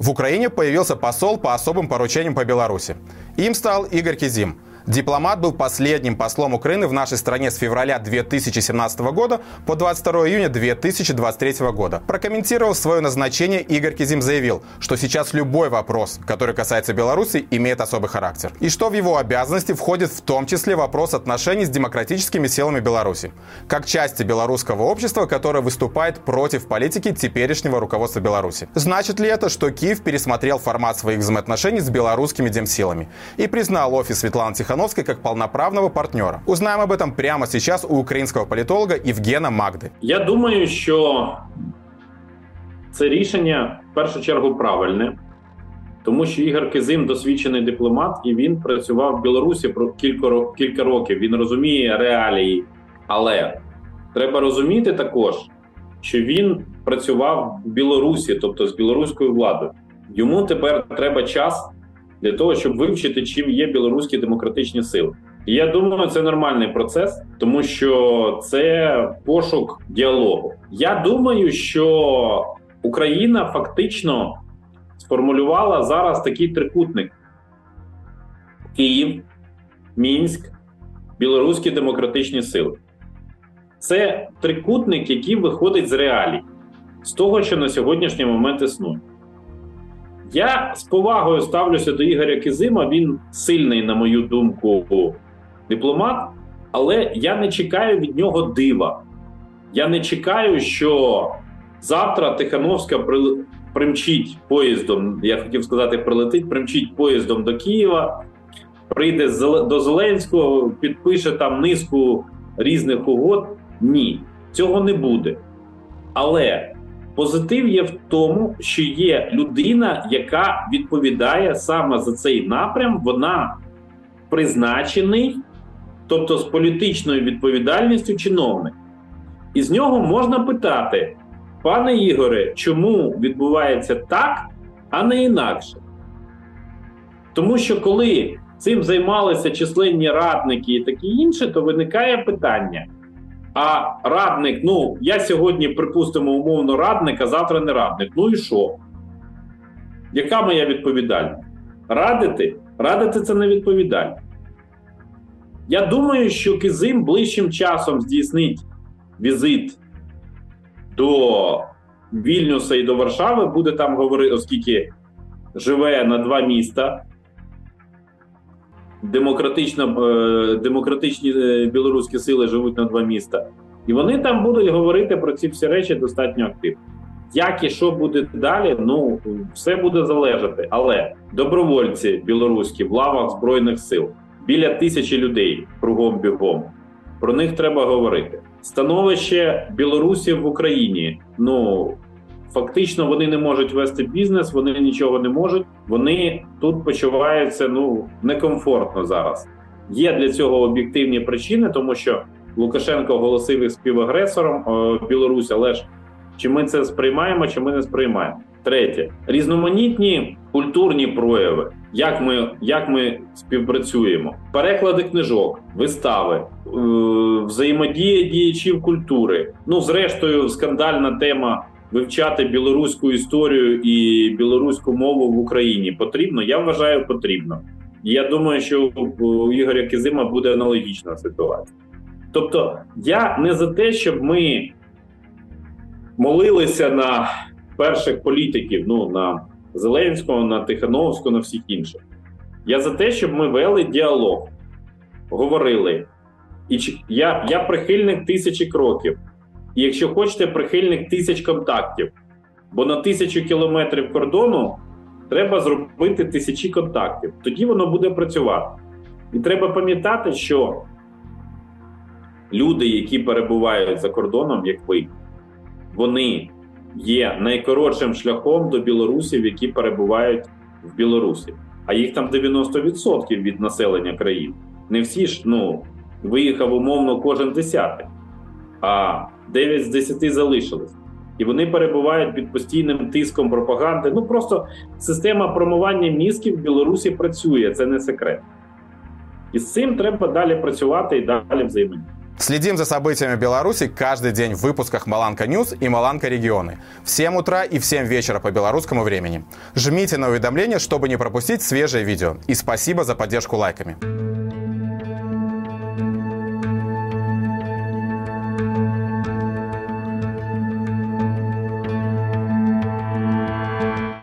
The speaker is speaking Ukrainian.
В Украине появился посол по особым поручениям по Беларуси. Им стал Игорь Кизим – Дипломат был последним послом Украины в нашей стране с февраля 2017 года по 22 июня 2023 года. Прокомментировав свое назначение, Игорь Кизим заявил, что сейчас любой вопрос, который касается Беларуси, имеет особый характер. И что в его обязанности входит в том числе вопрос отношений с демократическими силами Беларуси, как части белорусского общества, которое выступает против политики теперешнего руководства Беларуси. Значит ли это, что Киев пересмотрел формат своих взаимоотношений с белорусскими демсилами и признал офис Светланы Тихановской Тихановской как полноправного партнера. Узнаем об этом прямо сейчас у українського політолога Євгена Магди. Я думаю, що це рішення в першу чергу правильне, тому що Ігор Кизим досвідчений дипломат, і він працював в Білорусі про кілька кілька років. Він розуміє реалії, але треба розуміти також, що він працював в Білорусі, тобто з білоруською владою. Йому тепер треба час для того, щоб вивчити, чим є білоруські демократичні сили. Я думаю, це нормальний процес, тому що це пошук діалогу. Я думаю, що Україна фактично сформулювала зараз такий трикутник: Київ, Мінськ, білоруські демократичні сили. Це трикутник, який виходить з реалій, з того, що на сьогоднішній момент існує. Я з повагою ставлюся до Ігоря Кизима. Він сильний, на мою думку, дипломат, але я не чекаю від нього дива. Я не чекаю, що завтра Тихановська примчить поїздом. Я хотів сказати, прилетить, примчить поїздом до Києва, прийде до Зеленського, підпише там низку різних угод. Ні, цього не буде. Але Позитив є в тому, що є людина, яка відповідає саме за цей напрям. Вона призначений, тобто з політичною відповідальністю чиновник. І з нього можна питати, пане Ігоре, чому відбувається так, а не інакше? Тому що коли цим займалися численні радники і такі інше, то виникає питання. А радник, ну я сьогодні, припустимо, умовно радник, а завтра не радник. Ну і що? Яка моя відповідальність? Радити? Радити це не відповідальність. Я думаю, що Кизим ближчим часом здійснить візит до Вільнюса і до Варшави, буде там говорити, оскільки живе на два міста демократична, е, демократичні е, білоруські сили живуть на два міста, і вони там будуть говорити про ці всі речі достатньо активно. Як і що буде далі, ну все буде залежати. Але добровольці білоруські в лавах збройних сил біля тисячі людей кругом бігом. Про них треба говорити. Становище білорусів в Україні. Ну Фактично вони не можуть вести бізнес, вони нічого не можуть. Вони тут почуваються ну некомфортно зараз. Є для цього об'єктивні причини, тому що Лукашенко оголосив їх співагресором е, Білорусь, але ж чи ми це сприймаємо, чи ми не сприймаємо? Третє різноманітні культурні прояви. Як ми як ми співпрацюємо? Переклади книжок, вистави, е, взаємодія діячів культури. Ну, зрештою, скандальна тема вивчати білоруську історію і білоруську мову в Україні потрібно? Я вважаю, потрібно. Я думаю, що у Ігоря Кизима буде аналогічна ситуація. Тобто, я не за те, щоб ми молилися на перших політиків, ну на Зеленського, на Тихановського, на всіх інших. Я за те, щоб ми вели діалог, говорили. І я, я прихильник тисячі кроків. І якщо хочете, прихильник тисяч контактів. Бо на тисячу кілометрів кордону треба зробити тисячі контактів. Тоді воно буде працювати. І треба пам'ятати, що люди, які перебувають за кордоном, як ви, вони є найкоротшим шляхом до білорусів, які перебувають в Білорусі. А їх там 90% від населення країн. Не всі ж ну, виїхав умовно кожен десятий. А 9 з 10 залишились. І вони перебувають під постійним тиском пропаганди. Ну просто система промивання мізків в Білорусі працює, це не секрет. І з цим треба далі працювати і далі взаємодіяти. Следим за событиями Беларуси каждый день в выпусках Маланка Ньюс и Маланка Регионы. В 7 утра и в 7 вечера по белорусскому времени. Жмите на уведомления, чтобы не пропустить свежее видео. И спасибо за поддержку лайками.